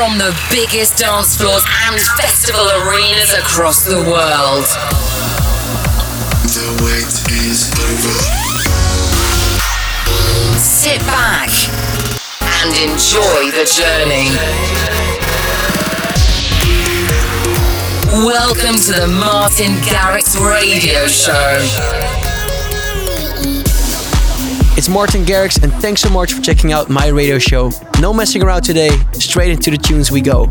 from the biggest dance floors and festival arenas across the world. The wait is over. Sit back and enjoy the journey. Welcome to the Martin Garrix Radio Show. It's Martin Garrix, and thanks so much for checking out my radio show. No messing around today, straight into the tunes we go.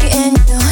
Something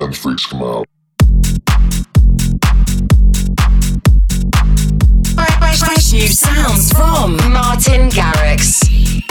and freaks come out. Fresh new sounds from Martin Garrix.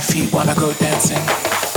My feet wanna go dance.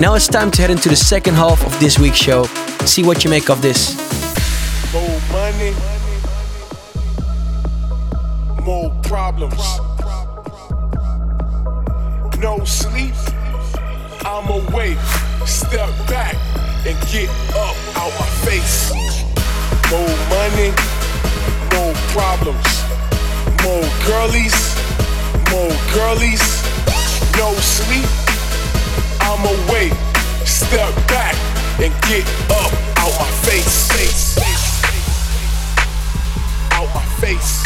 Now it's time to head into the second half of this week's show. See what you make of this. More money, more problems. No sleep, I'm awake. Step back and get up out my face. More money, more problems. More girlies, more girlies. No sleep I'm away. Step back and get up out my face. Out my face.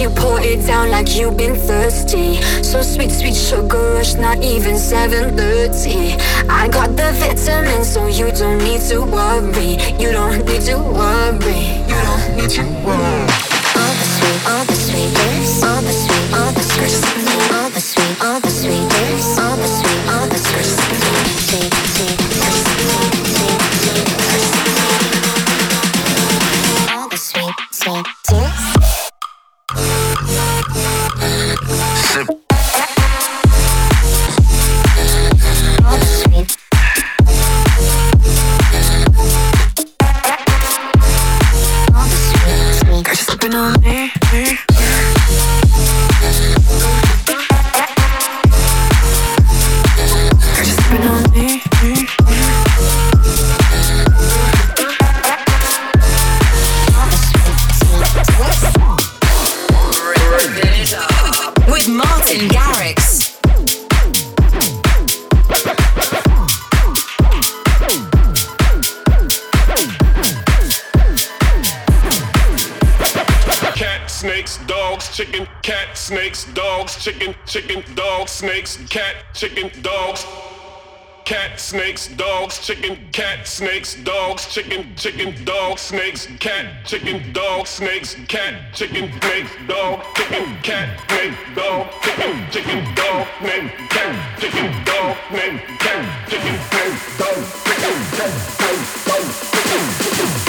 you pour it down like you've been thirsty. So sweet, sweet sugar rush, not even 7:30. I got the vitamins, so you don't need to worry. You don't need to worry. You don't need to worry. All the sweet, all the sweet, all the sweet, all the sweet, all the sweet, all the sweet, all the sweet, all the sweet, all the sweet, sweet, sweet. snakes, dogs, chicken, cat, snakes, dogs, chicken, chicken, dog, snakes, cat, chicken, dog, snakes, cat, chicken, snakes, dog, chicken, cat, snake, dog, chicken, chicken, dog, name, cat, chicken, dog, name, cat, chicken, snake, dog, chicken, cat, dog, chicken, chicken,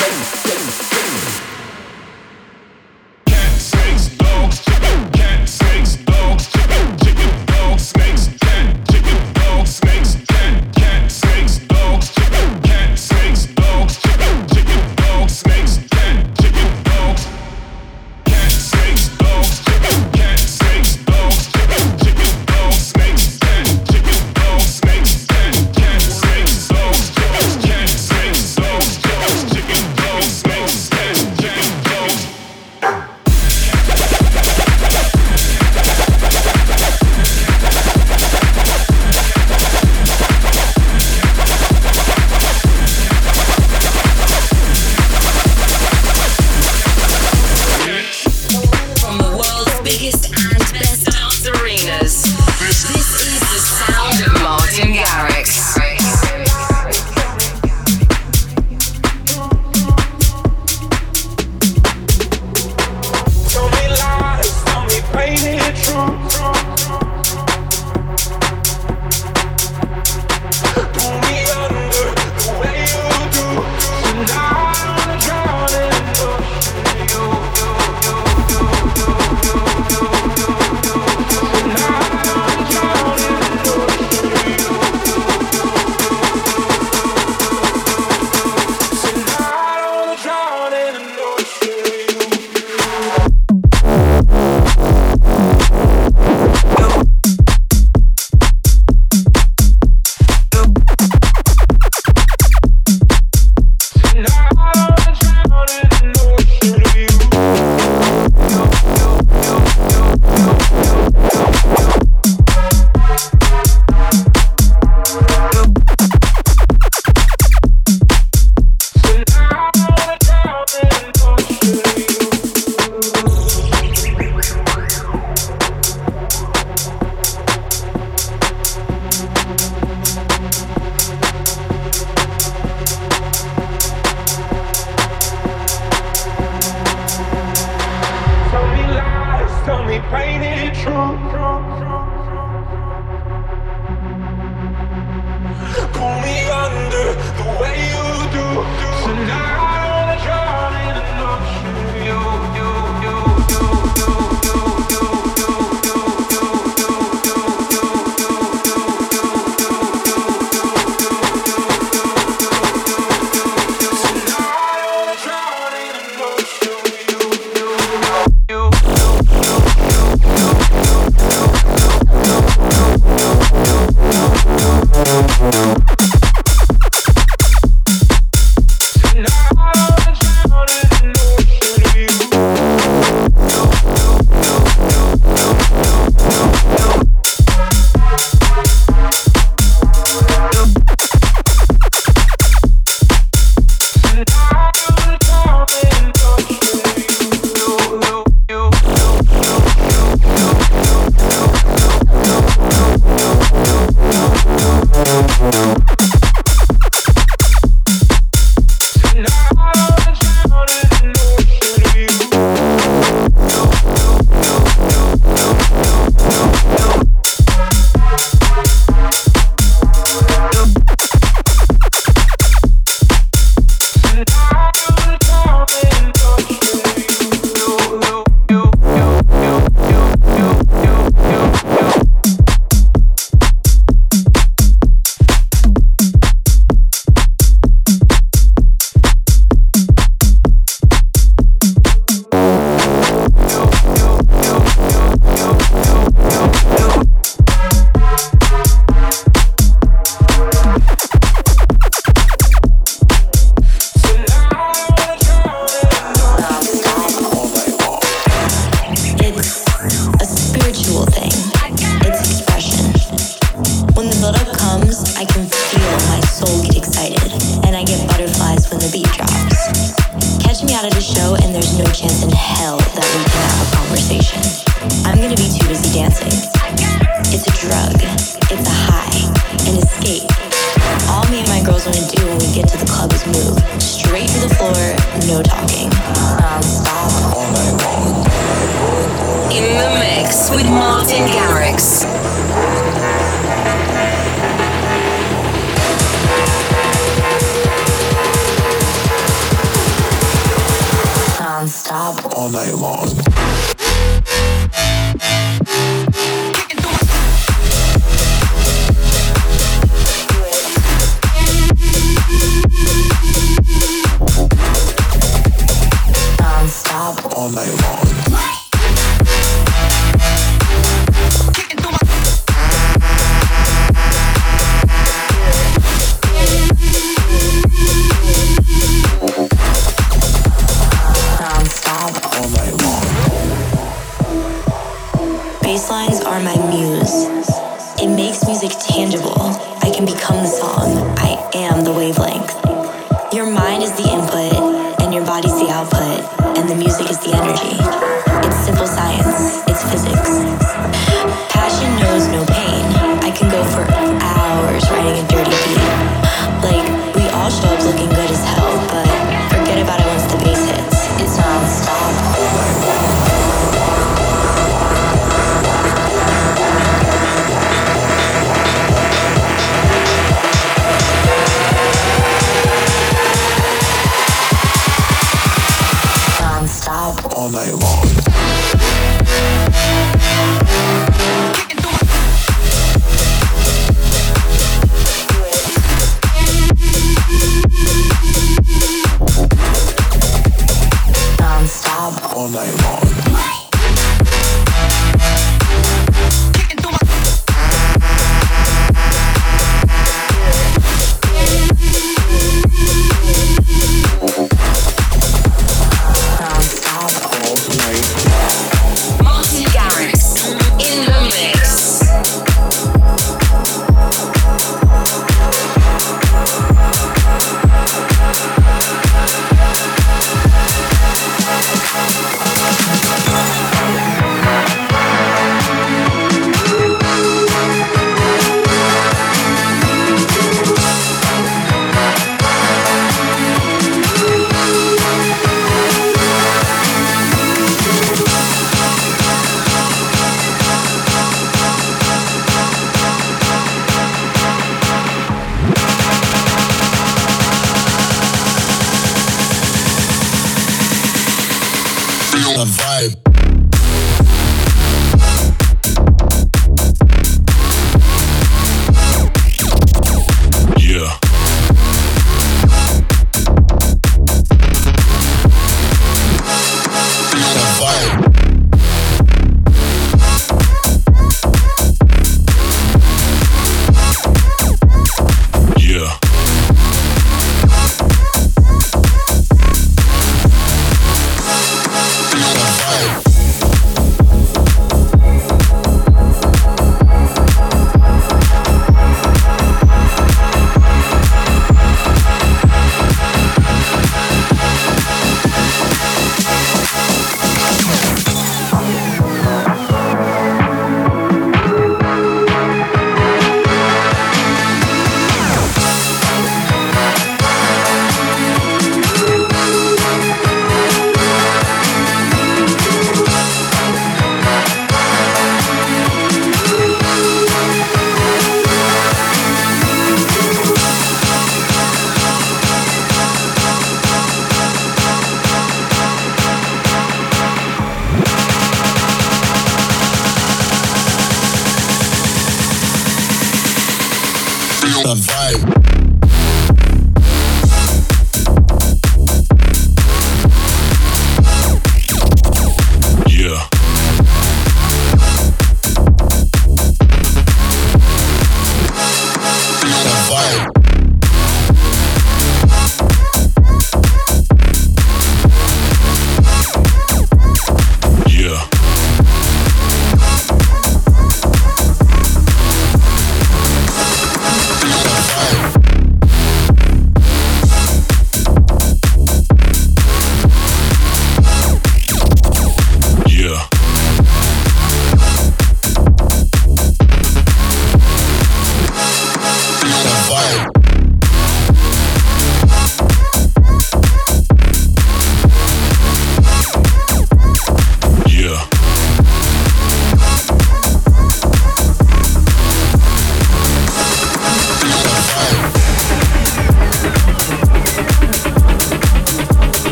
night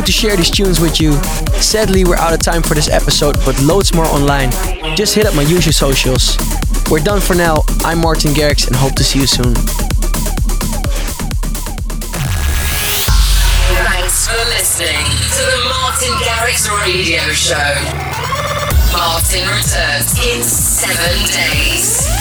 good to share these tunes with you. Sadly, we're out of time for this episode, but loads more online. Just hit up my usual socials. We're done for now. I'm Martin Garrix and hope to see you soon. Thanks for listening to the Martin Garrix Radio Show. Martin returns in seven days.